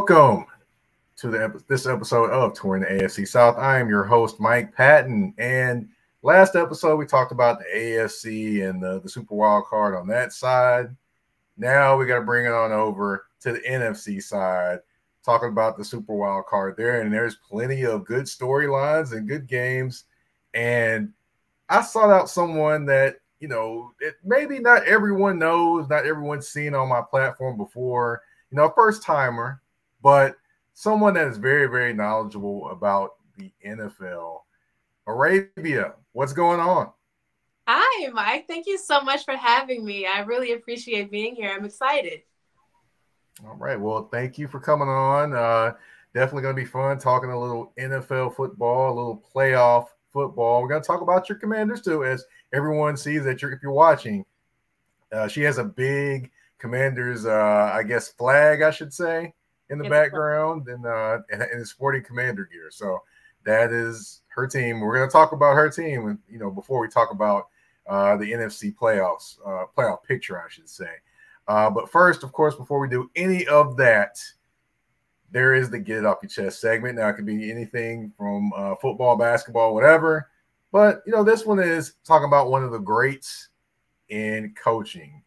Welcome to the this episode of Touring the AFC South. I am your host, Mike Patton. And last episode, we talked about the AFC and the, the Super Wild Card on that side. Now we got to bring it on over to the NFC side, talking about the Super Wild Card there. And there's plenty of good storylines and good games. And I sought out someone that, you know, it, maybe not everyone knows, not everyone's seen on my platform before, you know, first timer, but someone that is very, very knowledgeable about the NFL. Arabia, what's going on? Hi, Mike. Thank you so much for having me. I really appreciate being here. I'm excited. All right. Well, thank you for coming on. Uh, definitely going to be fun talking a little NFL football, a little playoff football. We're going to talk about your commanders too, as everyone sees that you're if you're watching. Uh, she has a big commanders, uh, I guess, flag, I should say, in the background and uh and, and sporting commander gear. So that is her team. We're going to talk about her team, you know, before we talk about uh, the NFC playoffs, uh, playoff picture, I should say. Uh, but first, of course, before we do any of that, there is the get it off your chest segment. Now it could be anything from uh, football, basketball, whatever. But you know, this one is talking about one of the greats in coaching,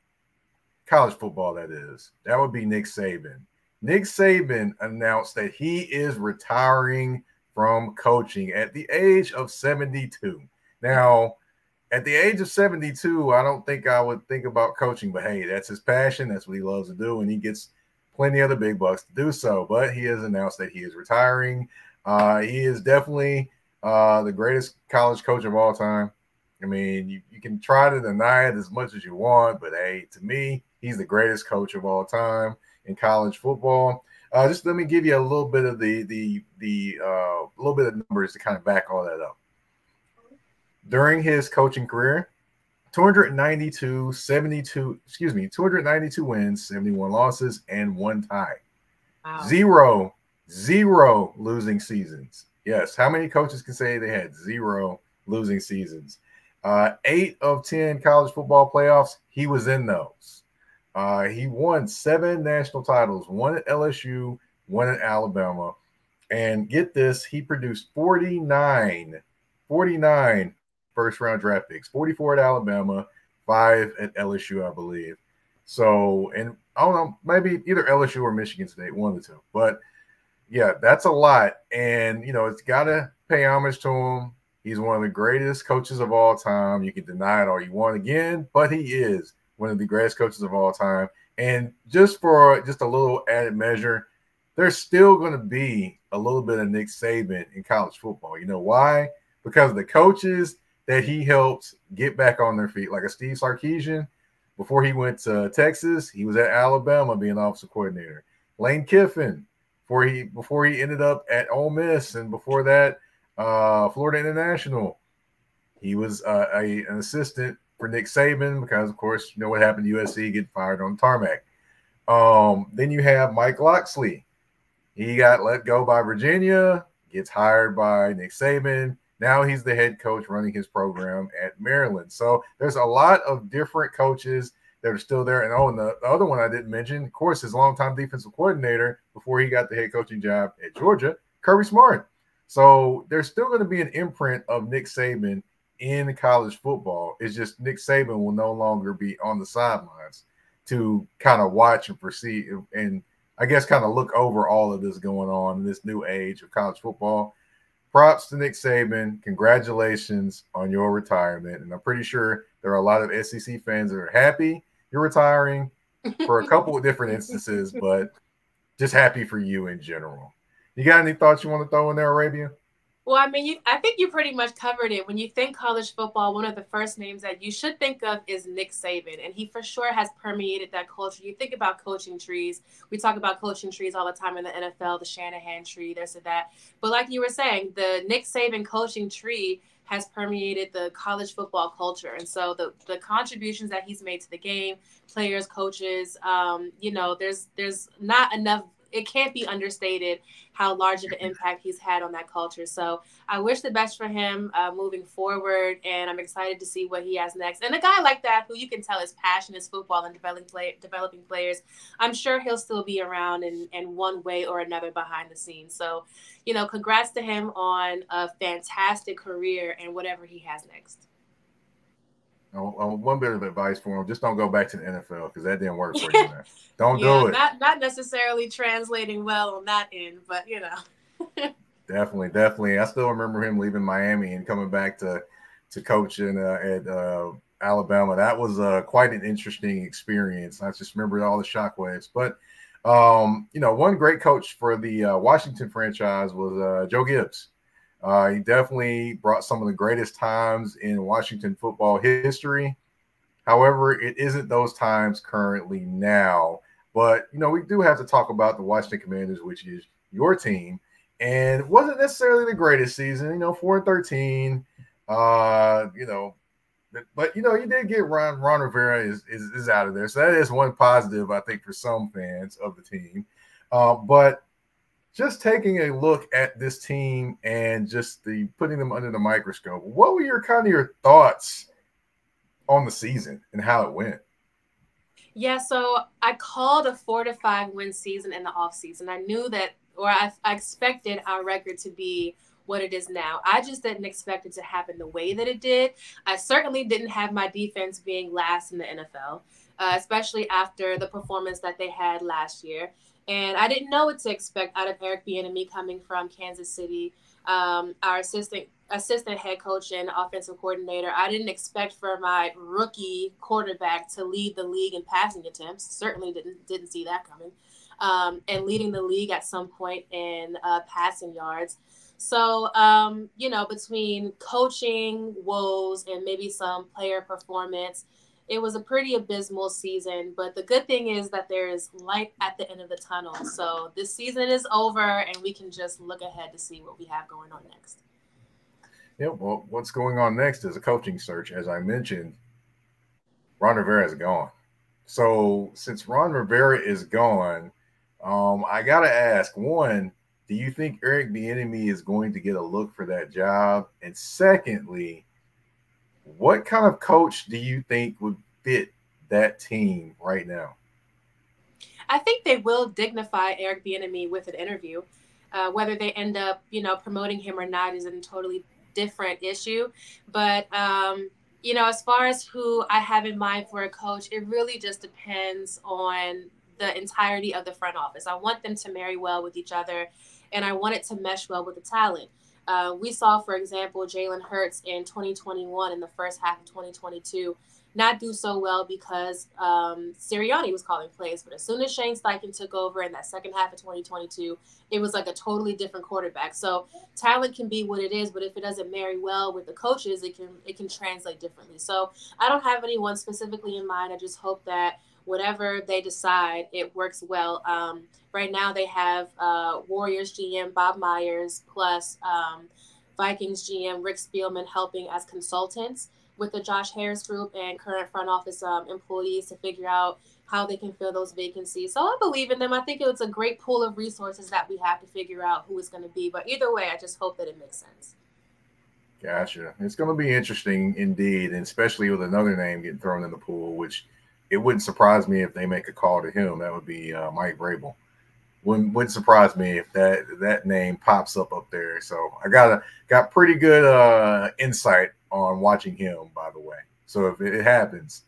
college football. That is, that would be Nick Saban. Nick Saban announced that he is retiring from coaching at the age of 72. Now, at the age of 72, I don't think I would think about coaching, but hey, that's his passion. That's what he loves to do, and he gets plenty of the big bucks to do so. But he has announced that he is retiring. Uh, he is definitely uh, the greatest college coach of all time. I mean, you, you can try to deny it as much as you want, but hey, to me, he's the greatest coach of all time in college football. Uh, just let me give you a little bit of the the the uh, little bit of numbers to kind of back all that up. During his coaching career, 292, 72, excuse me, 292 wins, 71 losses, and one tie. Wow. Zero, zero losing seasons. Yes. How many coaches can say they had zero losing seasons? Uh, eight of 10 college football playoffs, he was in those. Uh, he won seven national titles, one at LSU, one at Alabama. And get this, he produced 49, 49 first round draft picks, 44 at Alabama, five at LSU, I believe. So, and I don't know, maybe either LSU or Michigan State, one of the two. But yeah, that's a lot. And, you know, it's got to pay homage to him. He's one of the greatest coaches of all time. You can deny it all you want again, but he is one of the greatest coaches of all time. And just for just a little added measure, there's still going to be a little bit of Nick Saban in college football. You know why? Because the coaches that he helped get back on their feet, like a Steve Sarkisian, before he went to Texas, he was at Alabama being offensive coordinator. Lane Kiffin, before he before he ended up at Ole Miss, and before that, uh, Florida International, he was uh, a, an assistant for Nick Saban because, of course, you know what happened to USC get fired on tarmac. Um, then you have Mike Locksley. He got let go by Virginia, gets hired by Nick Saban. Now he's the head coach running his program at Maryland. So there's a lot of different coaches that are still there. And oh, and the, the other one I didn't mention, of course, his longtime defensive coordinator before he got the head coaching job at Georgia, Kirby Smart. So there's still going to be an imprint of Nick Saban in college football. It's just Nick Saban will no longer be on the sidelines to kind of watch and foresee and I guess kind of look over all of this going on in this new age of college football. Props to Nick Saban. Congratulations on your retirement. And I'm pretty sure there are a lot of SEC fans that are happy you're retiring for a couple of different instances, but just happy for you in general. You got any thoughts you want to throw in there, Arabia? Well, I mean, you, I think you pretty much covered it. When you think college football, one of the first names that you should think of is Nick Saban, and he for sure has permeated that culture. You think about coaching trees. We talk about coaching trees all the time in the NFL, the Shanahan tree, there's that. But like you were saying, the Nick Saban coaching tree has permeated the college football culture, and so the the contributions that he's made to the game, players, coaches, um, you know, there's there's not enough it can't be understated how large of an impact he's had on that culture. So I wish the best for him uh, moving forward, and I'm excited to see what he has next. And a guy like that, who you can tell is passionate is football and developing play, developing players, I'm sure he'll still be around in, in one way or another behind the scenes. So, you know, congrats to him on a fantastic career and whatever he has next. One bit of advice for him: just don't go back to the NFL because that didn't work for you. Man. Don't yeah, do it. Not not necessarily translating well on that end, but you know. definitely, definitely. I still remember him leaving Miami and coming back to to coach in, uh, at uh, Alabama. That was uh, quite an interesting experience. I just remember all the shockwaves. But um, you know, one great coach for the uh, Washington franchise was uh, Joe Gibbs. Uh, he definitely brought some of the greatest times in Washington football history. However, it isn't those times currently now. But you know, we do have to talk about the Washington Commanders, which is your team, and wasn't necessarily the greatest season. You know, four and thirteen. Uh, you know, but, you know, you did get Ron Ron Rivera is, is is out of there, so that is one positive I think for some fans of the team. Uh, but just taking a look at this team and just the putting them under the microscope, what were your kind of your thoughts on the season and how it went? Yeah, so I called a four to five win season in the off season. I knew that, or I, I expected our record to be what it is now. I just didn't expect it to happen the way that it did. I certainly didn't have my defense being last in the NFL, uh, especially after the performance that they had last year. And I didn't know what to expect out of Eric Bieniemy coming from Kansas City, um, our assistant assistant head coach and offensive coordinator. I didn't expect for my rookie quarterback to lead the league in passing attempts. Certainly didn't didn't see that coming. Um, and leading the league at some point in uh, passing yards. So, um, you know, between coaching woes and maybe some player performance, it was a pretty abysmal season, but the good thing is that there is light at the end of the tunnel. So this season is over, and we can just look ahead to see what we have going on next. Yeah, well, what's going on next is a coaching search. As I mentioned, Ron Rivera is gone. So since Ron Rivera is gone, um, I gotta ask: one, do you think Eric Bieniemy is going to get a look for that job? And secondly, what kind of coach do you think would fit that team right now? I think they will dignify Eric Bieniemy with an interview. Uh, whether they end up, you know, promoting him or not is a totally different issue. But um, you know, as far as who I have in mind for a coach, it really just depends on the entirety of the front office. I want them to marry well with each other, and I want it to mesh well with the talent. Uh, we saw, for example, Jalen Hurts in 2021 in the first half of 2022 not do so well because um, Sirianni was calling plays. But as soon as Shane Steichen took over in that second half of 2022, it was like a totally different quarterback. So talent can be what it is, but if it doesn't marry well with the coaches, it can it can translate differently. So I don't have anyone specifically in mind. I just hope that whatever they decide, it works well. Um, right now, they have uh, Warriors GM Bob Myers plus um, Vikings GM Rick Spielman helping as consultants with the Josh Harris group and current front office um, employees to figure out how they can fill those vacancies. So I believe in them. I think it's a great pool of resources that we have to figure out who it's going to be. But either way, I just hope that it makes sense. Gotcha. It's going to be interesting indeed, and especially with another name getting thrown in the pool, which it wouldn't surprise me if they make a call to him. That would be uh, Mike Vrabel. Wouldn't wouldn't surprise me if that that name pops up up there. So I got a got pretty good uh, insight on watching him. By the way, so if it happens,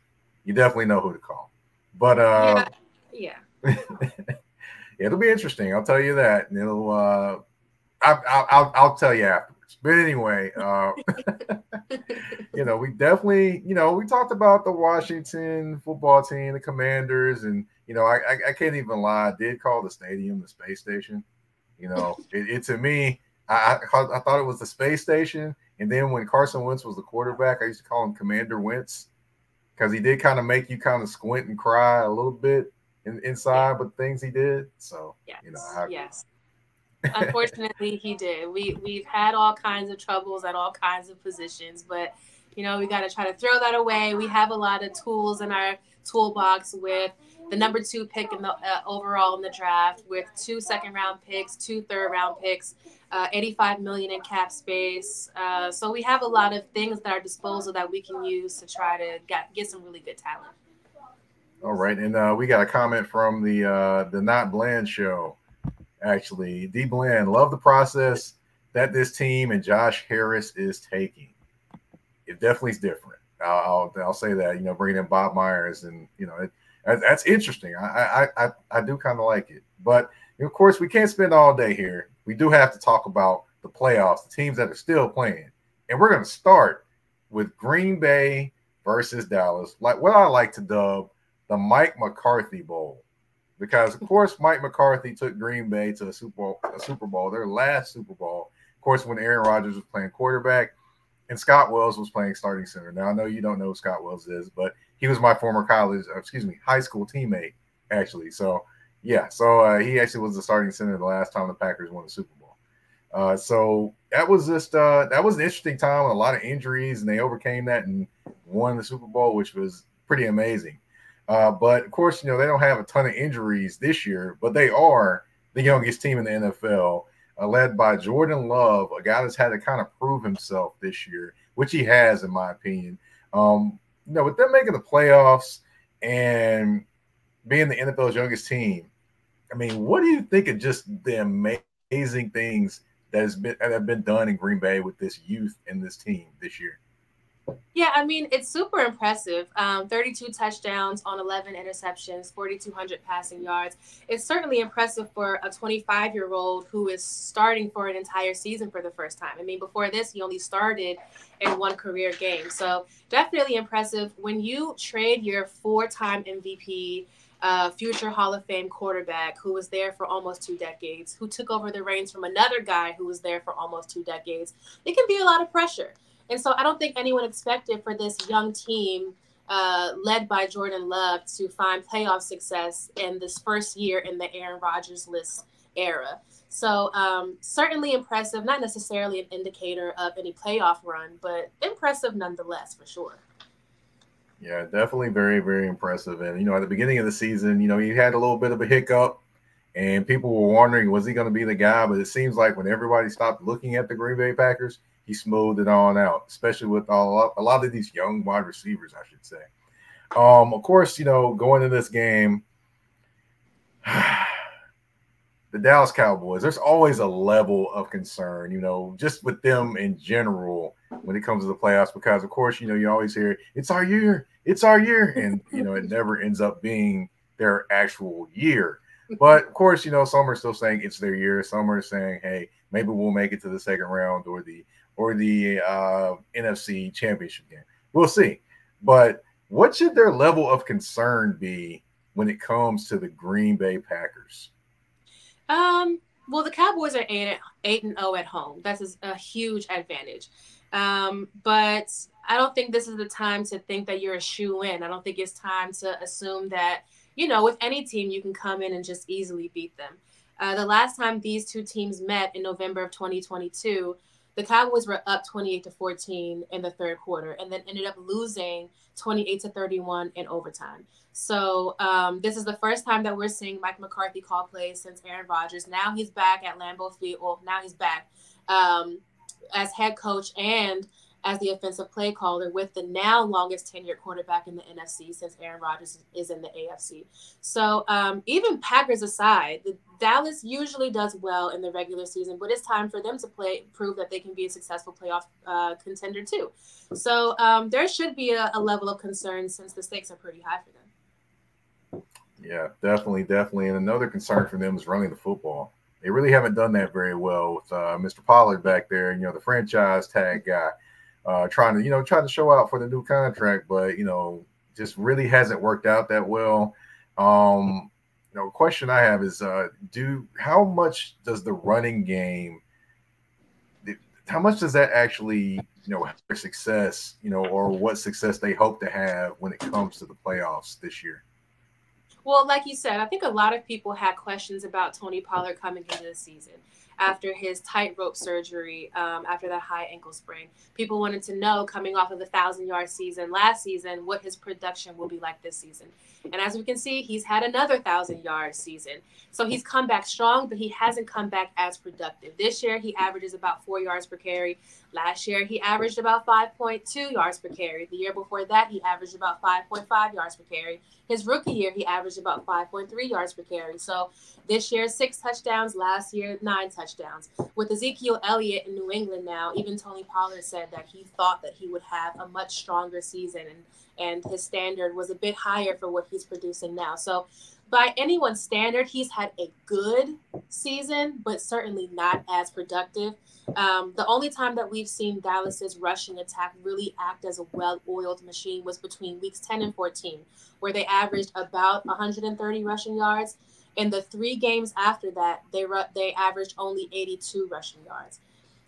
you definitely know who to call. But uh, yeah, yeah. it'll be interesting. I'll tell you that. And it'll uh, I, I'll I'll tell you after. But anyway, uh, you know, we definitely, you know, we talked about the Washington football team, the Commanders, and you know, I, I, I can't even lie. I did call the stadium the space station. You know, it, it, to me, I, I I thought it was the space station, and then when Carson Wentz was the quarterback, I used to call him Commander Wentz because he did kind of make you kind of squint and cry a little bit in, inside, yeah. but things he did. So yes. you know, I, yes. Unfortunately, he did. We we've had all kinds of troubles at all kinds of positions, but you know we got to try to throw that away. We have a lot of tools in our toolbox with the number two pick in the uh, overall in the draft, with two second round picks, two third round picks, uh, 85 million in cap space. Uh, so we have a lot of things at our disposal that we can use to try to get get some really good talent. All right, and uh, we got a comment from the uh, the Not Bland show. Actually, D Bland, love the process that this team and Josh Harris is taking. It definitely is different. I'll, I'll, I'll say that. You know, bringing in Bob Myers, and you know, it, that's interesting. I I I, I do kind of like it, but of course, we can't spend all day here. We do have to talk about the playoffs, the teams that are still playing, and we're going to start with Green Bay versus Dallas, like what I like to dub the Mike McCarthy Bowl, because of course Mike McCarthy took Green Bay to a Super Bowl, a Super Bowl, their last Super Bowl. Of course, when Aaron Rodgers was playing quarterback, and Scott Wells was playing starting center. Now I know you don't know who Scott Wells is, but he was my former college, excuse me, high school teammate actually. So yeah, so uh, he actually was the starting center the last time the Packers won the Super Bowl. Uh, so that was just uh, that was an interesting time, with a lot of injuries, and they overcame that and won the Super Bowl, which was pretty amazing. Uh, but of course, you know they don't have a ton of injuries this year, but they are the youngest team in the NFL, uh, led by Jordan Love, a guy that's had to kind of prove himself this year, which he has, in my opinion. Um, you know, with them making the playoffs and being the NFL's youngest team, I mean, what do you think of just the amazing things that has been that have been done in Green Bay with this youth and this team this year? Yeah, I mean, it's super impressive. Um, 32 touchdowns on 11 interceptions, 4,200 passing yards. It's certainly impressive for a 25 year old who is starting for an entire season for the first time. I mean, before this, he only started in one career game. So, definitely impressive. When you trade your four time MVP, uh, future Hall of Fame quarterback who was there for almost two decades, who took over the reins from another guy who was there for almost two decades. It can be a lot of pressure. And so I don't think anyone expected for this young team uh, led by Jordan Love to find playoff success in this first year in the Aaron Rodgers list era. So um, certainly impressive, not necessarily an indicator of any playoff run, but impressive nonetheless for sure. Yeah, definitely very, very impressive. And you know, at the beginning of the season, you know, he had a little bit of a hiccup, and people were wondering was he going to be the guy. But it seems like when everybody stopped looking at the Green Bay Packers, he smoothed it on out, especially with all a lot of these young wide receivers, I should say. Um, of course, you know, going into this game, the Dallas Cowboys, there's always a level of concern, you know, just with them in general when it comes to the playoffs, because of course, you know, you always hear it's our year, it's our year, and you know, it never ends up being their actual year. But of course, you know, some are still saying it's their year. Some are saying, hey, maybe we'll make it to the second round or the or the uh, NFC championship game. We'll see. But what should their level of concern be when it comes to the Green Bay Packers? Um, well, the Cowboys are eight, eight and zero at home. That's a huge advantage. Um, but I don't think this is the time to think that you're a shoe in. I don't think it's time to assume that you know with any team you can come in and just easily beat them. Uh, the last time these two teams met in November of 2022, the Cowboys were up 28 to 14 in the third quarter and then ended up losing 28 to 31 in overtime. So um, this is the first time that we're seeing Mike McCarthy call plays since Aaron Rodgers. Now he's back at Lambeau Field. Well, now he's back um, as head coach and as the offensive play caller with the now longest tenured quarterback in the NFC since Aaron Rodgers is in the AFC. So um, even Packers aside, the Dallas usually does well in the regular season, but it's time for them to play prove that they can be a successful playoff uh, contender too. So um, there should be a, a level of concern since the stakes are pretty high for them. Yeah, definitely, definitely. And another concern for them is running the football. They really haven't done that very well with uh, Mr. Pollard back there, and you know, the franchise tag guy uh, trying to you know trying to show out for the new contract, but you know just really hasn't worked out that well. Um, you know, question I have is, uh, do how much does the running game, how much does that actually, you know, their success, you know, or what success they hope to have when it comes to the playoffs this year? Well, like you said, I think a lot of people had questions about Tony Pollard coming into the season. After his tightrope surgery um, after that high ankle sprain. People wanted to know, coming off of the thousand yard season last season, what his production will be like this season. And as we can see, he's had another thousand yard season. So he's come back strong, but he hasn't come back as productive. This year, he averages about four yards per carry. Last year, he averaged about 5.2 yards per carry. The year before that, he averaged about 5.5 yards per carry. His rookie year, he averaged about 5.3 yards per carry. So this year, six touchdowns. Last year, nine touchdowns. With Ezekiel Elliott in New England now, even Tony Pollard said that he thought that he would have a much stronger season and, and his standard was a bit higher for what he's producing now. So by anyone's standard, he's had a good season, but certainly not as productive. Um, the only time that we've seen Dallas's rushing attack really act as a well-oiled machine was between weeks 10 and 14, where they averaged about 130 rushing yards. In the three games after that, they ru- they averaged only 82 rushing yards.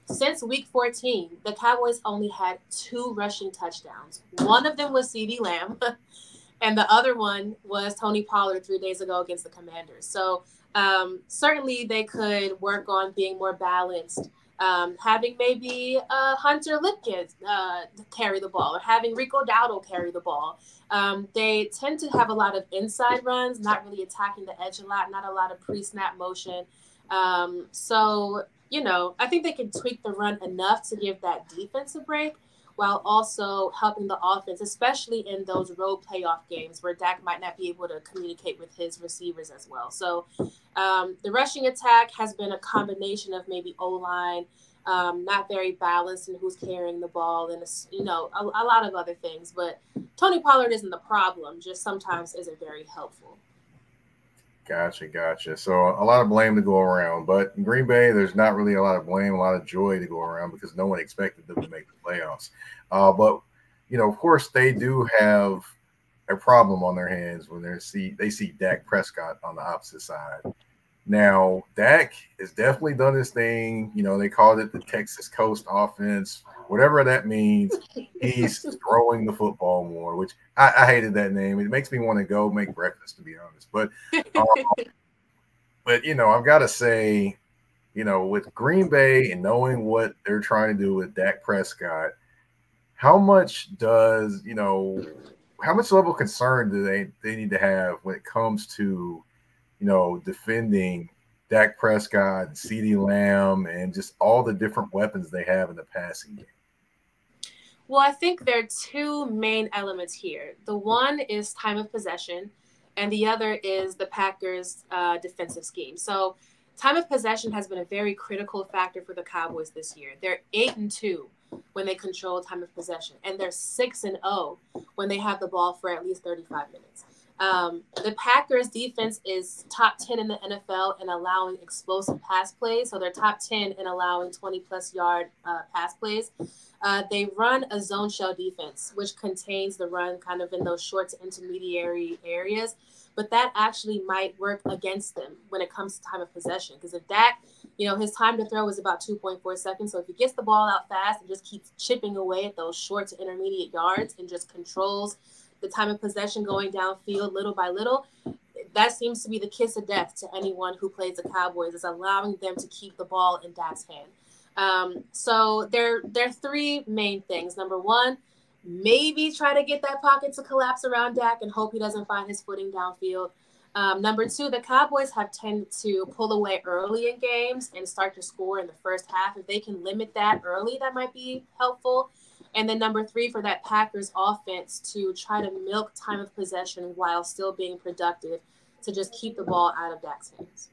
Since week 14, the Cowboys only had two rushing touchdowns. One of them was CeeDee Lamb, and the other one was Tony Pollard three days ago against the Commanders. So um, certainly they could work on being more balanced um, having maybe uh, Hunter Luepke uh, carry the ball or having Rico Dowdle carry the ball. Um, they tend to have a lot of inside runs, not really attacking the edge a lot, not a lot of pre snap motion. Um, so, you know, I think they can tweak the run enough to give that defense a break while also helping the offense, especially in those road playoff games where Dak might not be able to communicate with his receivers as well. So um, the rushing attack has been a combination of maybe O line, um, not very balanced, and who's carrying the ball, and you know a, a lot of other things. But Tony Pollard isn't the problem; just sometimes isn't very helpful. Gotcha, gotcha. So a lot of blame to go around, but in Green Bay, there's not really a lot of blame, a lot of joy to go around because no one expected them to make the playoffs. Uh, but you know, of course, they do have a problem on their hands when they see they see Dak Prescott on the opposite side. Now, Dak has definitely done his thing. You know, they called it the Texas Coast offense, whatever that means. He's throwing the football more, which I, I, hated that name. It makes me want to go make breakfast, to be honest. But, um, but you know, I've got to say, you know, with Green Bay and knowing what they're trying to do with Dak Prescott, how much does you know, how much level of concern do they they need to have when it comes to you know, defending Dak Prescott, CeeDee Lamb, and just all the different weapons they have in the passing game? Well, I think there are two main elements here. The one is time of possession, and the other is the Packers' uh, defensive scheme. So, time of possession has been a very critical factor for the Cowboys this year. They're eight and two when they control time of possession, and they're six and zero oh when they have the ball for at least thirty five minutes. Um, the Packers defense is top 10 in the NFL in allowing explosive pass plays. So they're top 10 in allowing 20 plus yard uh, pass plays. Uh, they run a zone shell defense, which contains the run kind of in those short to intermediary areas. But that actually might work against them when it comes to time of possession. Because if Dak, you know, his time to throw is about 2.4 seconds. So if he gets the ball out fast and just keeps chipping away at those short to intermediate yards and just controls the time of possession going downfield little by little, that seems to be the kiss of death to anyone who plays the Cowboys is allowing them to keep the ball in Dak's hand. Um, so there, there are three main things. Number one, maybe try to get that pocket to collapse around Dak and hope he doesn't find his footing downfield. Um, number two, the Cowboys have tended to pull away early in games and start to score in the first half. If they can limit that early, that might be helpful. And then number three for that Packers offense to try to milk time of possession while still being productive to just keep the ball out of Dak's hands.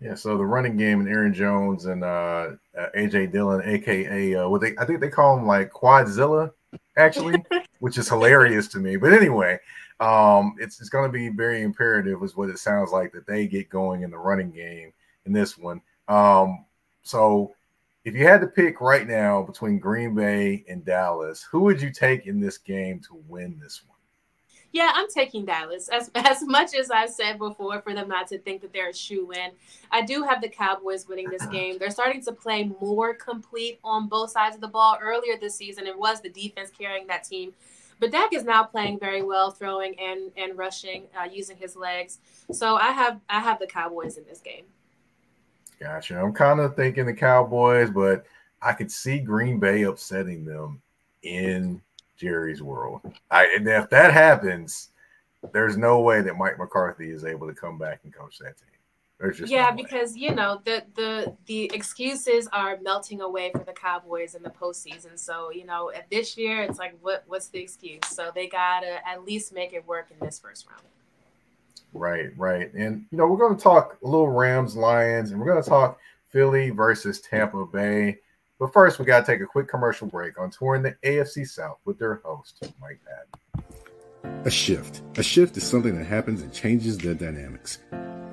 Yeah, so the running game and Aaron Jones and uh, uh, AJ Dillon, aka uh, what they I think they call him like Quadzilla, actually, which is hilarious to me. But anyway, um, it's it's going to be very imperative, is what it sounds like that they get going in the running game in this one. Um, so if you had to pick right now between Green Bay and Dallas, who would you take in this game to win this one? Yeah, I'm taking Dallas. As as much as I've said before for them not to think that they're a shoe in, I do have the Cowboys winning this game. They're starting to play more complete on both sides of the ball. Earlier this season, it was the defense carrying that team. But Dak is now playing very well, throwing and and rushing, uh, using his legs. So I have I have the Cowboys in this game. Gotcha. I'm kind of thinking the Cowboys, but I could see Green Bay upsetting them in Jerry's world. I and if that happens, there's no way that Mike McCarthy is able to come back and coach that team. There's just yeah, no because you know the the the excuses are melting away for the Cowboys in the postseason. So you know, at this year, it's like, what what's the excuse? So they gotta at least make it work in this first round. Right, right, and you know, we're going to talk a little Rams, Lions, and we're going to talk Philly versus Tampa Bay. But first, we got to take a quick commercial break on touring the AFC South with their host, Mike Patton. A shift. A shift is something that happens and changes the dynamics.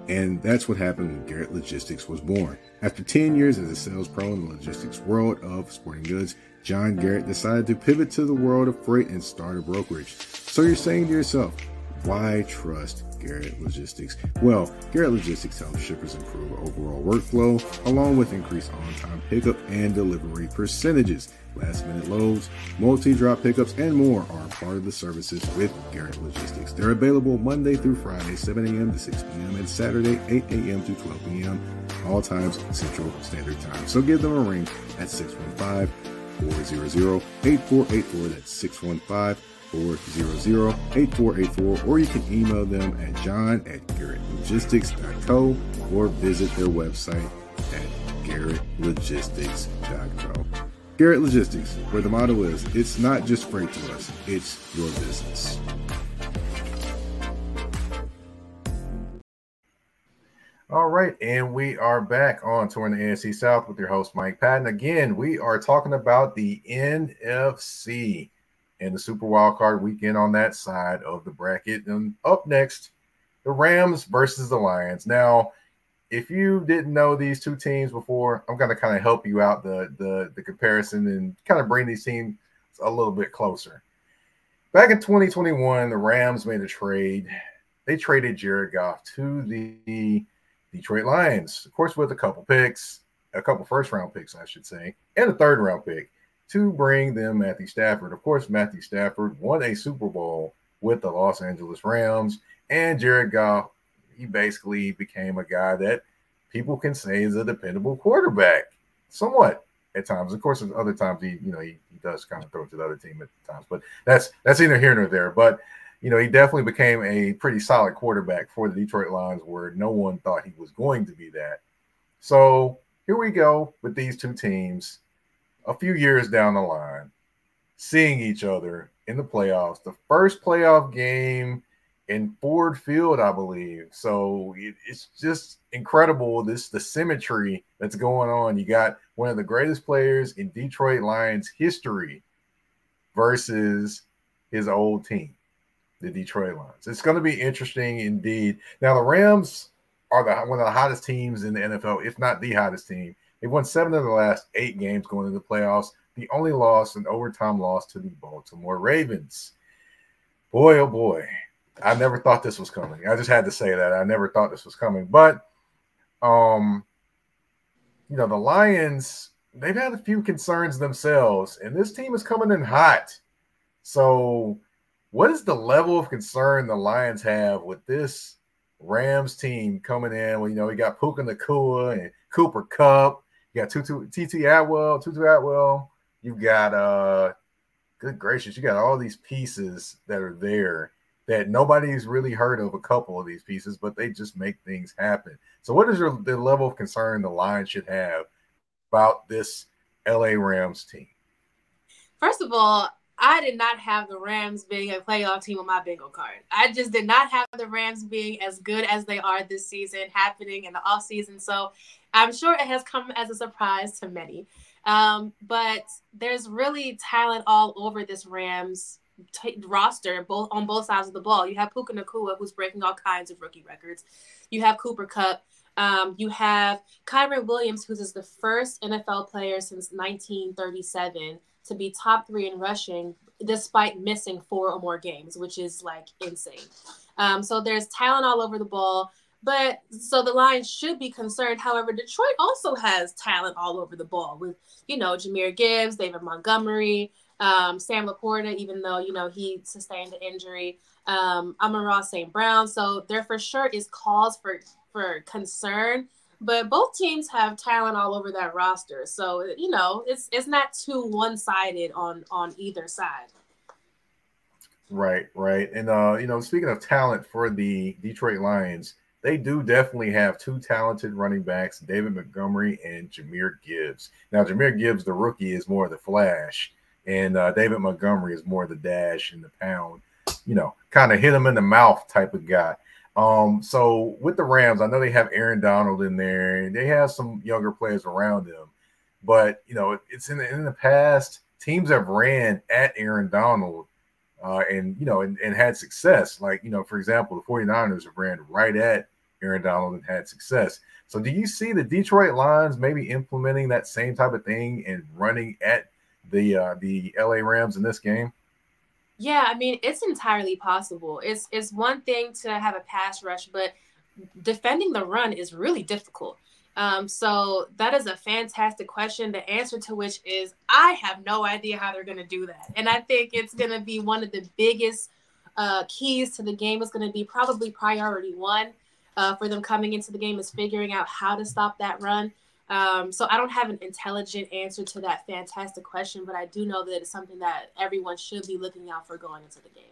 And that's what happened when Garrett Logistics was born. After 10 years as a sales pro in the logistics world of sporting goods, John Garrett decided to pivot to the world of freight and start a brokerage. So you're saying to yourself, why trust Garrett Logistics? Well, Garrett Logistics helps shippers improve overall workflow along with increased on time pickup and delivery percentages. Last minute loads, multi drop pickups, and more are part of the services with Garrett Logistics. They're available Monday through Friday, 7 a.m. to 6 p.m., and Saturday, 8 a.m. to 12 p.m., all times Central Standard Time. So give them a ring at 615 400 8484. That's 615 400 8484. Or you can email them at john at garrettlogistics.co or visit their website at garrettlogistics.co. Garrett Logistics, where the motto is it's not just freight to us, it's your business. All right, and we are back on touring the AFC South with your host Mike Patton. Again, we are talking about the NFC and the Super Wild Card weekend on that side of the bracket. And up next, the Rams versus the Lions. Now, if you didn't know these two teams before, I'm going to kind of help you out the the the comparison and kind of bring these teams a little bit closer. Back in 2021, the Rams made a trade. They traded Jared Goff to the Detroit Lions, of course, with a couple picks, a couple first round picks, I should say, and a third round pick to bring them Matthew Stafford. Of course, Matthew Stafford won a Super Bowl with the Los Angeles Rams, and Jared Goff, he basically became a guy that people can say is a dependable quarterback, somewhat at times. Of course, at other times he, you know, he, he does kind of throw to the other team at times, but that's that's either here nor there. But you know, he definitely became a pretty solid quarterback for the Detroit Lions, where no one thought he was going to be that. So here we go with these two teams a few years down the line, seeing each other in the playoffs. The first playoff game in Ford Field, I believe. So it, it's just incredible this the symmetry that's going on. You got one of the greatest players in Detroit Lions history versus his old team the Detroit Lions. It's going to be interesting indeed. Now, the Rams are the one of the hottest teams in the NFL, if not the hottest team. They've won seven of the last eight games going into the playoffs. The only loss, an overtime loss to the Baltimore Ravens. Boy, oh boy, I never thought this was coming. I just had to say that I never thought this was coming. But, um, you know, the Lions they've had a few concerns themselves, and this team is coming in hot. So what is the level of concern the Lions have with this Rams team coming in? Well, you know, we got Puka Nacua and Cooper Kupp. You got Tutu TT Atwell, Tutu Atwell. You got uh good gracious, you got all these pieces that are there that nobody's really heard of a couple of these pieces, but they just make things happen. So what is your the level of concern the Lions should have about this LA Rams team? First of all, I did not have the Rams being a playoff team on my bingo card. I just did not have the Rams being as good as they are this season happening in the off season. So I'm sure it has come as a surprise to many. Um, but there's really talent all over this Rams t- roster, both on both sides of the ball. You have Puka Nacua, who's breaking all kinds of rookie records. You have Cooper Kupp. Um, you have Kyren Williams, who's the first NFL player since 1937 to be top three in rushing despite missing four or more games, which is like insane. Um, so there's talent all over the ball. But so the Lions should be concerned. However, Detroit also has talent all over the ball with, you know, Jahmyr Gibbs, David Montgomery, um, Sam LaPorta, even though, you know, he sustained an injury, um, Amon-Ra St. Brown. So there for sure is cause for, for concern but both teams have talent all over that roster. So you know, it's it's not too one sided on on either side. Right, right, and uh, you know, speaking of talent for the Detroit Lions, they do definitely have two talented running backs, David Montgomery and Jahmyr Gibbs. Now, Jahmyr Gibbs, the rookie, is more of the flash, and uh, David Montgomery is more of the dash and the pound. You know, kind of hit him in the mouth type of guy. Um, so with the Rams, I know they have Aaron Donald in there, and they have some younger players around them. But you know, it's in the in the past, teams have ran at Aaron Donald uh, and you know, and, and had success. Like, you know, for example, the 49ers have ran right at Aaron Donald and had success. So do you see the Detroit Lions maybe implementing that same type of thing and running at the uh, the LA Rams in this game? Yeah, I mean, it's entirely possible. It's it's one thing to have a pass rush, but defending the run is really difficult. Um, so that is a fantastic question. The answer to which is I have no idea how they're going to do that, and I think it's going to be one of the biggest uh, keys to the game. Is going to be probably priority one uh, for them coming into the game is figuring out how to stop that run. Um, so I don't have an intelligent answer to that fantastic question, but I do know that it's something that everyone should be looking out for going into the game.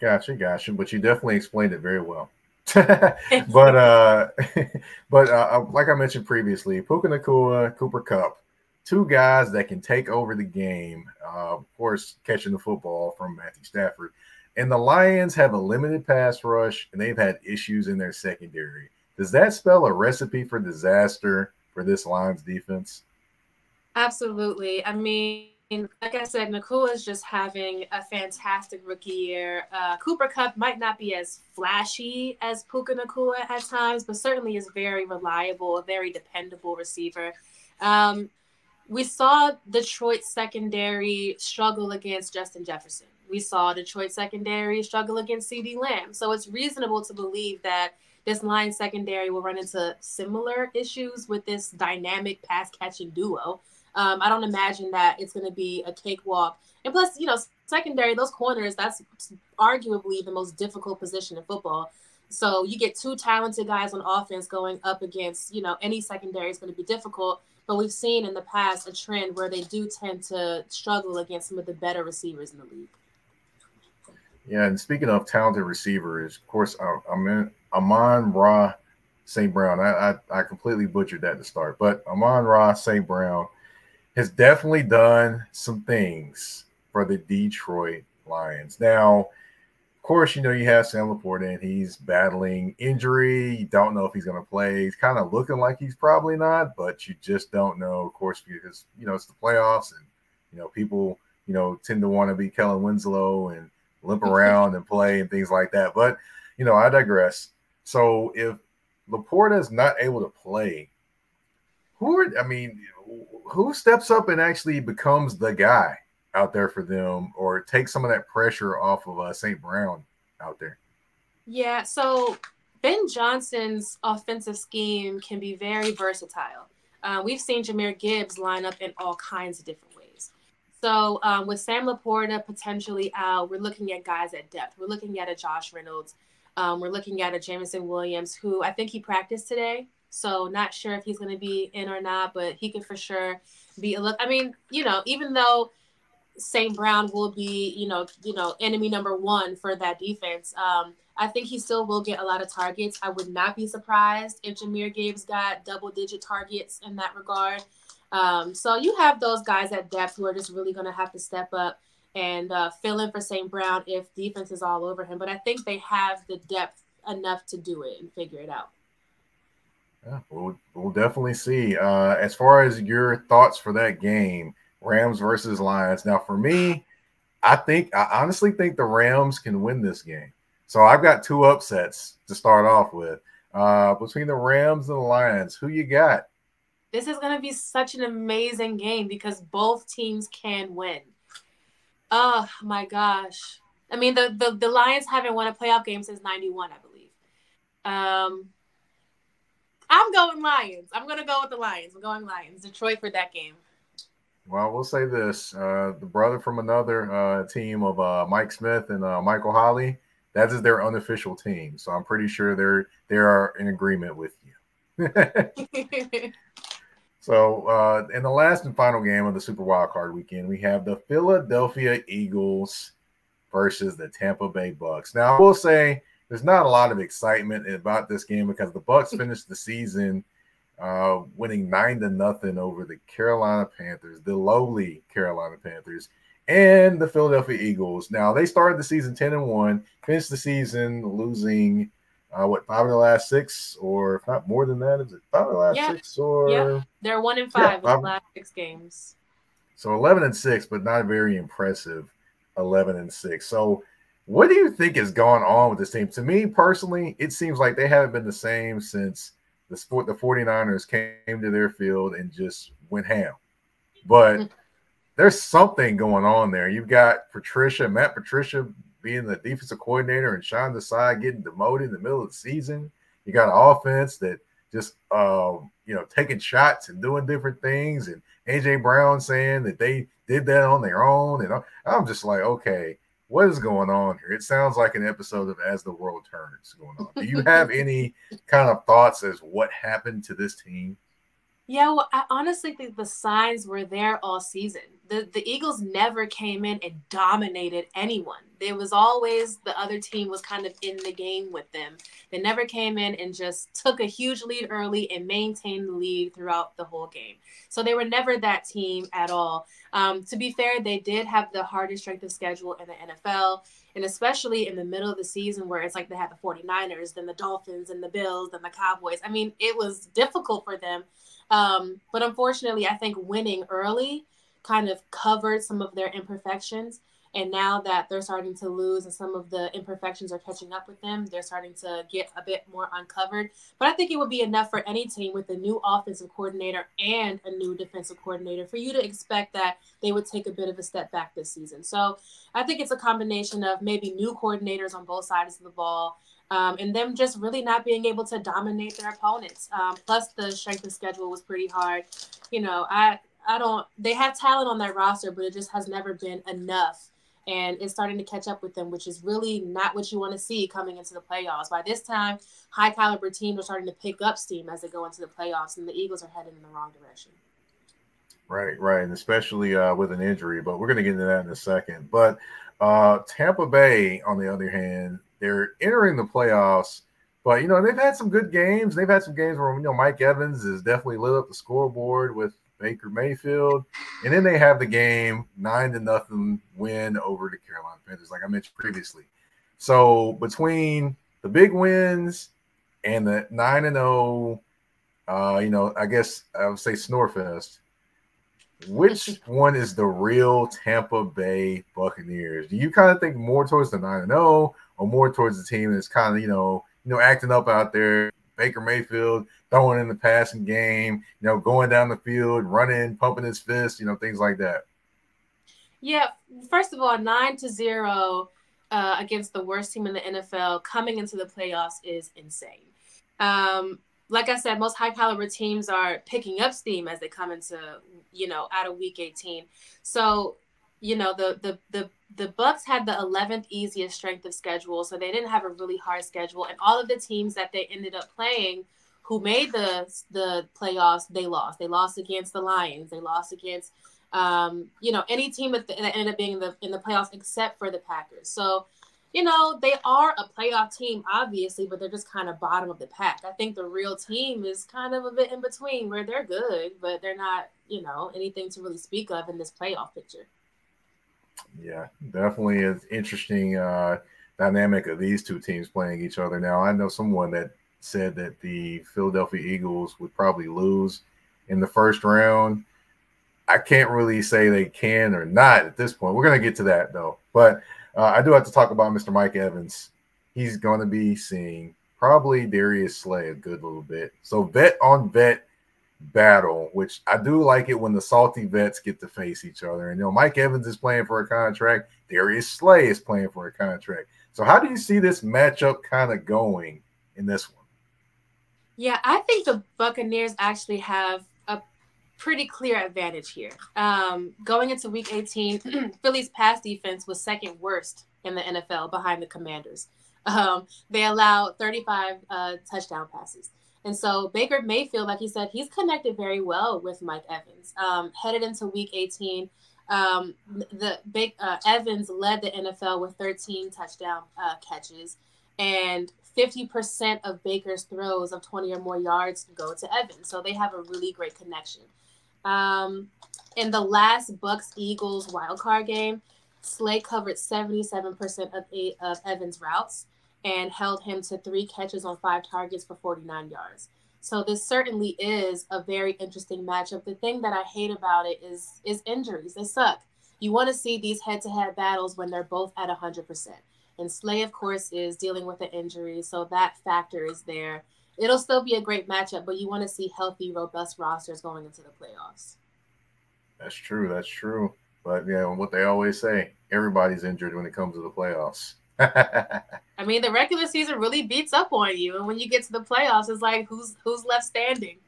Gotcha, gotcha. But you definitely explained it very well. but uh, but uh, uh, like I mentioned previously, Puka Nacua, Cooper Kupp, two guys that can take over the game. Uh, of course, catching the football from Matthew Stafford, and the Lions have a limited pass rush, and they've had issues in their secondary. Does that spell a recipe for disaster for this Lions defense? Absolutely. I mean, like I said, Nacua is just having a fantastic rookie year. Uh, Cooper Kupp might not be as flashy as Puka Nacua at times, but certainly is very reliable, a very dependable receiver. Um, we saw Detroit secondary struggle against Justin Jefferson. We saw Detroit secondary struggle against CeeDee Lamb. So it's reasonable to believe that this line secondary will run into similar issues with this dynamic pass catching duo. Um, I don't imagine that it's going to be a cakewalk. And plus, you know, secondary, those corners, that's arguably the most difficult position in football. So you get two talented guys on offense going up against, you know, any secondary is going to be difficult. But we've seen in the past a trend where they do tend to struggle against some of the better receivers in the league. Yeah, and speaking of talented receivers, of course, uh, I'm in Amon-Ra St. Brown. I, I, I completely butchered that to start, but Amon-Ra St. Brown has definitely done some things for the Detroit Lions. Now, of course, you know you have Sam LaPorta and he's battling injury. You don't know if he's going to play. He's kind of looking like he's probably not, but you just don't know, of course, because you know it's the playoffs and you know people you know tend to want to be Kellen Winslow and limp around and play and things like that. But you know, I digress. So if LaPorta is not able to play, who are, I mean, who steps up and actually becomes the guy out there for them or take some of that pressure off of uh, St. Brown out there? Yeah, so Ben Johnson's offensive scheme can be very versatile. Uh, we've seen Jahmyr Gibbs line up in all kinds of different. So um, with Sam LaPorta potentially out, we're looking at guys at depth. We're looking at a Josh Reynolds. Um, we're looking at a Jameson Williams, who I think he practiced today. So not sure if he's going to be in or not, but he could for sure be a look. I mean, you know, even though St. Brown will be, you know, you know, enemy number one for that defense. Um, I think he still will get a lot of targets. I would not be surprised if Jahmyr Gibbs got double digit targets in that regard. Um, so you have those guys at depth who are just really going to have to step up and uh, fill in for St. Brown if defense is all over him. But I think they have the depth enough to do it and figure it out. Yeah, we'll, we'll definitely see. Uh, as far as your thoughts for that game, Rams versus Lions. Now, for me, I think I honestly think the Rams can win this game. So I've got two upsets to start off with. Uh, between the Rams and the Lions, who you got? This is going to be such an amazing game because both teams can win. Oh my gosh! I mean, the the, the Lions haven't won a playoff game since '91, I believe. Um, I'm going Lions. I'm gonna go with the Lions. I'm going Lions. Detroit for that game. Well, we'll say this: uh, the brother from another uh, team of uh, Mike Smith and uh, Michael Holly, That is their unofficial team, so I'm pretty sure they're they are in agreement with you. so, uh, in the last and final game of the Super Wild Card weekend, we have the Philadelphia Eagles versus the Tampa Bay Bucks. Now, I will say there's not a lot of excitement about this game because the Bucks finished the season uh, winning nine to nothing over the Carolina Panthers, the lowly Carolina Panthers, and the Philadelphia Eagles. Now they started the season ten and one, finished the season losing uh, what five of the last six, or if not more than that, is it five of the last yeah. six? Or yeah, they're one and five yeah, in the last six games. So eleven and six, but not very impressive. Eleven and six. So what do you think has gone on with this team? To me personally, it seems like they haven't been the same since the sport the 49ers came to their field and just went ham. But mm. there's something going on there. You've got Patricia, Matt Patricia being the defensive coordinator and Sean Desai getting demoted in the middle of the season. You got an offense that just um, you know taking shots and doing different things, and AJ Brown saying that they did that on their own, and I'm just like, okay, what is going on here? It sounds like an episode of As the World Turns going on. Do you have any kind of thoughts as what happened to this team? Yeah, well, I honestly think the signs were there all season. The the Eagles never came in and dominated anyone. There was always the other team was kind of in the game with them. They never came in and just took a huge lead early and maintained the lead throughout the whole game. So they were never that team at all. Um, to be fair, they did have the hardest strength of schedule in the NFL, and especially in the middle of the season where it's like they had the 49ers, then the Dolphins, and the Bills, and the Cowboys. I mean, it was difficult for them. Um, but unfortunately, I think winning early kind of covered some of their imperfections. And now that they're starting to lose and some of the imperfections are catching up with them, they're starting to get a bit more uncovered. But I think it would be enough for any team with a new offensive coordinator and a new defensive coordinator for you to expect that they would take a bit of a step back this season. So I think it's a combination of maybe new coordinators on both sides of the ball. Um, and them just really not being able to dominate their opponents. Um, plus, the strength of schedule was pretty hard. You know, I I don't. They have talent on their roster, but it just has never been enough and it's starting to catch up with them, which is really not what you want to see coming into the playoffs. By this time, high caliber teams are starting to pick up steam as they go into the playoffs, and the Eagles are heading in the wrong direction. Right, right, and especially uh, with an injury, but we're going to get into that in a second. But uh, Tampa Bay, on the other hand, they're entering the playoffs, but you know they've had some good games. They've had some games where you know Mike Evans has definitely lit up the scoreboard with Baker Mayfield. And then they have the game nine to nothing win over the Carolina Panthers, like I mentioned previously. So between the big wins and the nine and zero, uh, you know, I guess I would say Snorefest. Which one is the real Tampa Bay Buccaneers? Do you kind of think more towards the nine and zero, or more towards the team that's kind of you know you know acting up out there, Baker Mayfield throwing in the passing game, you know, going down the field, running, pumping his fist, you know, things like that. Yeah, first of all, nine to zero uh, against the worst team in the NFL coming into the playoffs is insane. Um, like I said, most high caliber teams are picking up steam as they come into, you know, out of week 18. So, you know, the the the the Bucks had the 11th easiest strength of schedule, so they didn't have a really hard schedule, and all of the teams that they ended up playing who made the the playoffs, they lost. They lost against the Lions. They lost against um, you know any team that, ended up being in the in the playoffs except for the Packers. So you know they are a playoff team, obviously, but they're just kind of bottom of the pack. I think the real team is kind of a bit in between, where they're good, but they're not you know anything to really speak of in this playoff picture. Yeah, definitely is interesting uh, dynamic of these two teams playing each other. Now I know someone that said that the Philadelphia Eagles would probably lose in the first round. I can't really say they can or not at this point. We're going to get to that though. But uh, I do have to talk about Mr. Mike Evans. He's going to be seeing probably Darius Slay a good little bit. So vet on vet battle, which I do like it when the salty vets get to face each other. And you know, Mike Evans is playing for a contract, Darius Slay is playing for a contract. So how do you see this matchup kind of going in this one? Yeah, I think the Buccaneers actually have a pretty clear advantage here. Um, going into Week 18, Philly's pass defense was second worst in the NFL behind the Commanders. Um, they allowed 35 uh, touchdown passes. And so Baker Mayfield, like he said, he's connected very well with Mike Evans. Um, headed into Week 18, um, the big uh, Evans led the NFL with 13 touchdown uh, catches, and 50% of Baker's throws of 20 or more yards go to Evans. So they have a really great connection. Um, in the last Bucks Eagles wildcard game, Slay covered 77% of eight of Evans' routes and held him to three catches on five targets for 49 yards. So this certainly is a very interesting matchup. The thing that I hate about it is is injuries. They suck. You want to see these head-to-head battles when they're both at 100%. And Slay, of course, is dealing with an injury, so that factor is there. It'll still be a great matchup, but you want to see healthy, robust rosters going into the playoffs. That's true. That's true. But yeah, what they always say, everybody's injured when it comes to the playoffs. I mean, the regular season really beats up on you, and when you get to the playoffs, it's like who's who's left standing.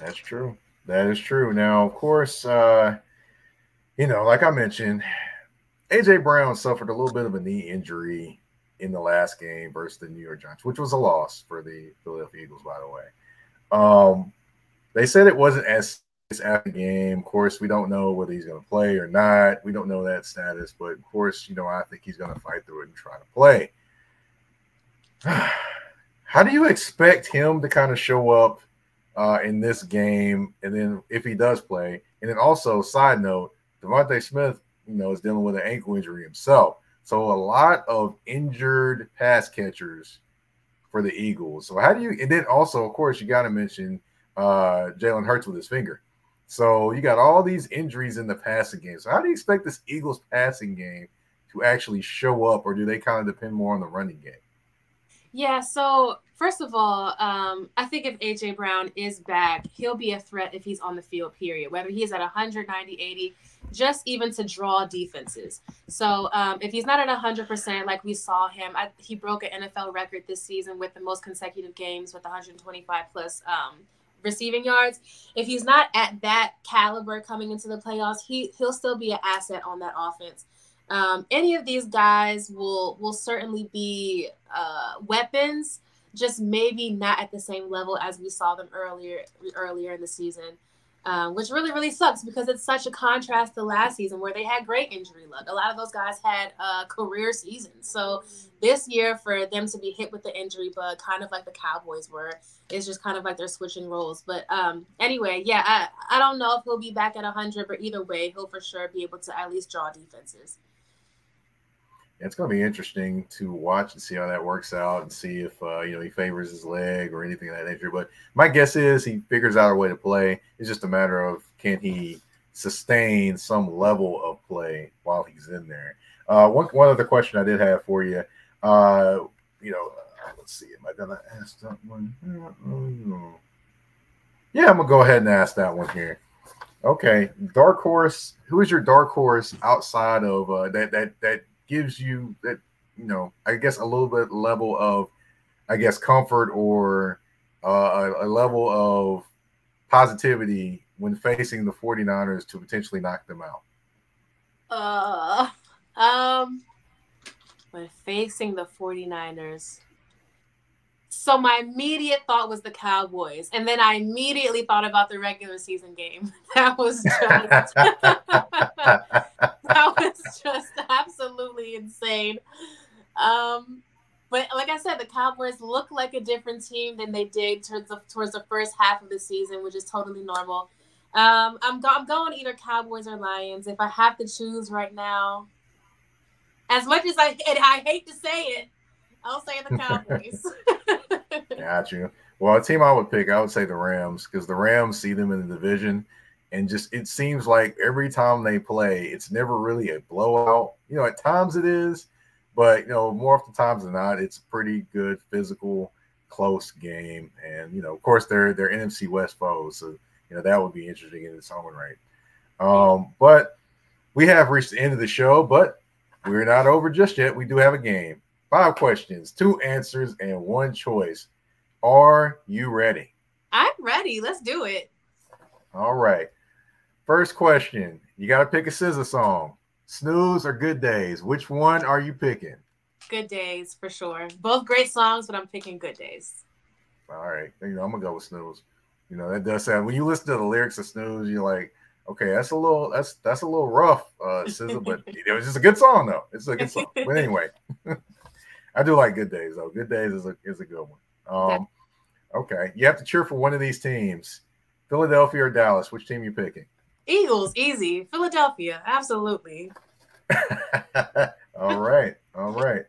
That's true. That is true. Now, of course, uh, you know, like I mentioned, AJ Brown suffered a little bit of a knee injury in the last game versus the New York Giants, which was a loss for the Philadelphia Eagles, by the way. Um, they said it wasn't as after the game. Of course, we don't know whether he's going to play or not. We don't know that status, but of course, you know, I think he's going to fight through it and try to play. How do you expect him to kind of show up uh, in this game? And then if he does play, and then also, side note, DeVonta Smith, you know, is dealing with an ankle injury himself. So a lot of injured pass catchers for the Eagles. So how do you? And then also, of course, you got to mention uh, Jalen Hurts with his finger. So you got all these injuries in the passing game. So how do you expect this Eagles passing game to actually show up, or do they kind of depend more on the running game? Yeah. So first of all, um, I think if AJ Brown is back, he'll be a threat if he's on the field. Period. Whether he's at 190, 80, just even to draw defenses. So um, if he's not at 100%, like we saw him, I, he broke an NFL record this season with the most consecutive games with 125 plus. Um, receiving yards. If he's not at that caliber coming into the playoffs, he he'll still be an asset on that offense. Um, any of these guys will will certainly be uh, weapons, just maybe not at the same level as we saw them earlier earlier in the season um, which really really sucks because it's such a contrast to last season where they had great injury luck. A lot of those guys had uh, career seasons. So this year for them to be hit with the injury bug, kind of like the Cowboys were, is just kind of like they're switching roles. But um, anyway, yeah, I, I don't know if he'll be back at 100, but either way, he'll for sure be able to at least draw defenses it's going to be interesting to watch and see how that works out and see if uh, you know he favors his leg or anything of that nature. But my guess is he figures out a way to play. It's just a matter of can he sustain some level of play while he's in there. Uh, one one other question I did have for you, uh, you know, uh, let's see, am I gonna ask that one? Yeah, I'm gonna go ahead and ask that one here. Okay, dark horse. Who is your dark horse outside of uh, that that that gives you that you know i guess a little bit level of i guess comfort or uh, a, a level of positivity when facing the 49ers to potentially knock them out. Uh um when facing the 49ers so my immediate thought was the Cowboys, and then I immediately thought about the regular season game. That was just that was just absolutely insane. Um, but like I said, the Cowboys look like a different team than they did towards the, towards the first half of the season, which is totally normal. Um, I'm, go- I'm going either Cowboys or Lions. If I have to choose right now, as much as I I hate to say it, I'll say the Cowboys. Got you. Well, a team I would pick, I would say the Rams, because the Rams see them in the division, and just it seems like every time they play, it's never really a blowout. You know, at times it is, but you know, more often times than not, it's a pretty good physical, close game. And you know, of course, they're they're NFC West foes, so you know that would be interesting in its own right. Um, but we have reached the end of the show, but we're not over just yet. We do have a game. Five questions, two answers, and one choice. Are you ready? I'm ready. Let's do it. All right. First question. You got to pick a SZA song. Snooze or Good Days? Which one are you picking? Good Days for sure. Both great songs, but I'm picking Good Days. All right, you know I'm gonna go with snooze. You know that does sound when you listen to the lyrics of snooze, you're like, okay, that's a little that's that's a little rough, uh, SZA, but it was just a good song though. It's a good song. But anyway, I do like Good Days though. Good Days is a is a good one. Um, okay, you have to cheer for one of these teams, Philadelphia or Dallas. Which team you picking? Eagles, easy. Philadelphia, absolutely. all right, all right,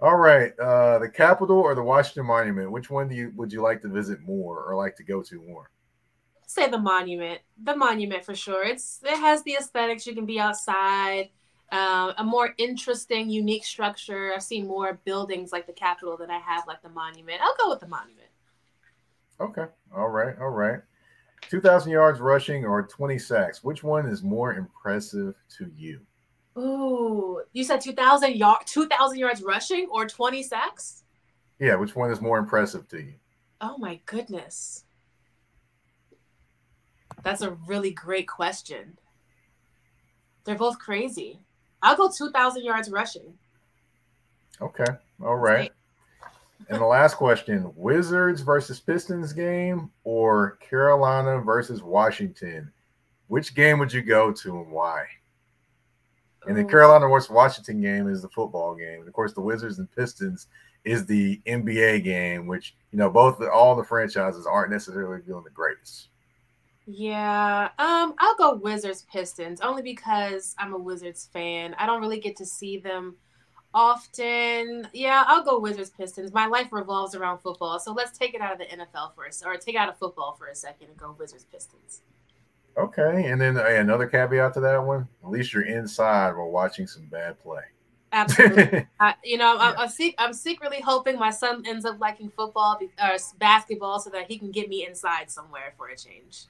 all right. Uh, the Capitol or the Washington Monument? Which one do you would you like to visit more or like to go to more? Say the monument. The monument for sure. It's it has the aesthetics. You can be outside. Um, a more interesting, unique structure. I've seen more buildings like the Capitol than I have like the monument. I'll go with the monument. Okay. All right. All right. 2,000 yards rushing or 20 sacks? Which one is more impressive to you? Ooh, you said 2,000 yard, 2,000 yards rushing or 20 sacks? Yeah, which one is more impressive to you? Oh my goodness. That's a really great question. They're both crazy. I'll go 2,000 yards rushing. Okay. All right. And the last question Wizards versus Pistons game or Carolina versus Washington? Which game would you go to and why? And the Carolina versus Washington game is the football game. And of course, the Wizards and Pistons is the NBA game, which, you know, both all the franchises aren't necessarily doing the greatest. Yeah, um, I'll go Wizards Pistons only because I'm a Wizards fan. I don't really get to see them often. Yeah, I'll go Wizards Pistons. My life revolves around football, so let's take it out of the NFL first, or take out of football for a second and go Wizards Pistons. Okay, and then hey, another caveat to that one: at least you're inside while watching some bad play. Absolutely. I, you know, I'm, I'm, I'm, secretly hoping my son ends up liking football or basketball so that he can get me inside somewhere for a change.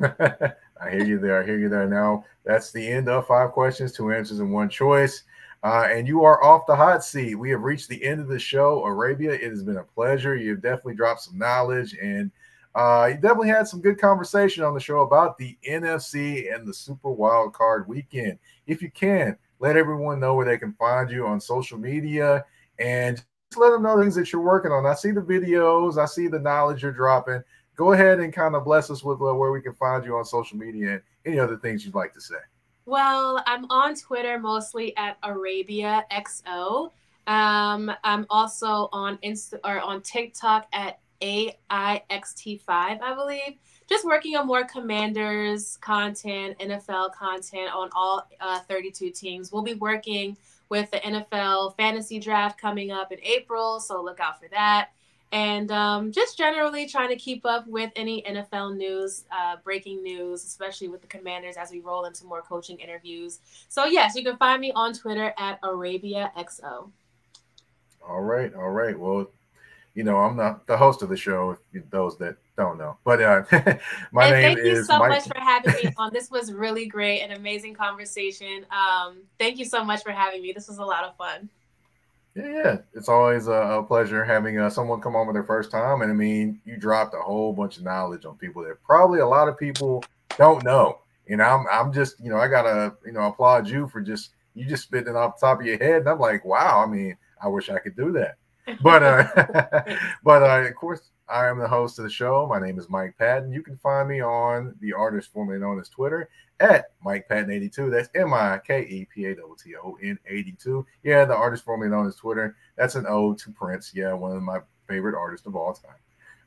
I hear you there. I hear you there. Now, that's the end of five questions, two answers, and one choice. Uh, and you are off the hot seat. We have reached the end of the show, Arabia. It has been a pleasure. You've definitely dropped some knowledge and uh, you definitely had some good conversation on the show about the NFC and the Super Wild Card Weekend. If you can, let everyone know where they can find you on social media and just let them know things that you're working on. I see the videos, I see the knowledge you're dropping. Go ahead and kind of bless us with uh, where we can find you on social media and any other things you'd like to say. Well, I'm on Twitter mostly at Arabia XO. Um, I'm also on Insta or on TikTok at AIXT5, I believe. Just working on more commanders content, NFL content on all uh, 32 teams. We'll be working with the NFL fantasy draft coming up in April, so look out for that. And um, just generally trying to keep up with any NFL news, uh, breaking news, especially with the commanders as we roll into more coaching interviews. So, yes, you can find me on Twitter at ArabiaXO. All right. All right. Well, you know, I'm not the host of the show. Those that don't know, but uh, my and name thank you is so Mike. much for having me on. This was really great, an amazing conversation. Um, thank you so much for having me. This was a lot of fun. Yeah, yeah. it's always a, pleasure having uh, someone come on with their first time, and I mean, you dropped a whole bunch of knowledge on people that probably a lot of people don't know. And I'm, I'm just, you know, I gotta, you know, applaud you for just you just spitting off the top of your head, and I'm like, wow. I mean, I wish I could do that but uh, but uh, of course, I am the host of the show. My name is Mike Patton. You can find me on the artist formerly known as Twitter at Mike Patton 82. That's M I K E P A T T O N 82. Yeah, the artist formerly known as Twitter. That's an ode to Prince. Yeah, one of my favorite artists of all time.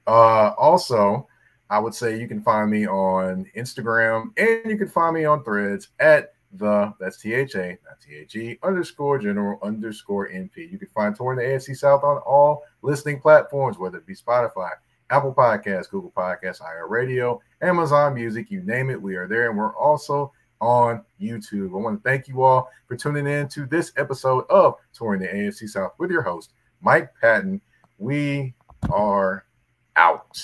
Uh, also, I would say you can find me on Instagram and you can find me on Threads at the that's T H A, not T H E underscore general underscore NP. You can find Touring the AFC South on all listening platforms, whether it be Spotify, Apple Podcasts, Google Podcasts, iHeartRadio, Amazon Music, you name it, we are there. And we're also on YouTube. I want to thank you all for tuning in to this episode of Touring the AFC South with your host, Mike Patton. We are out.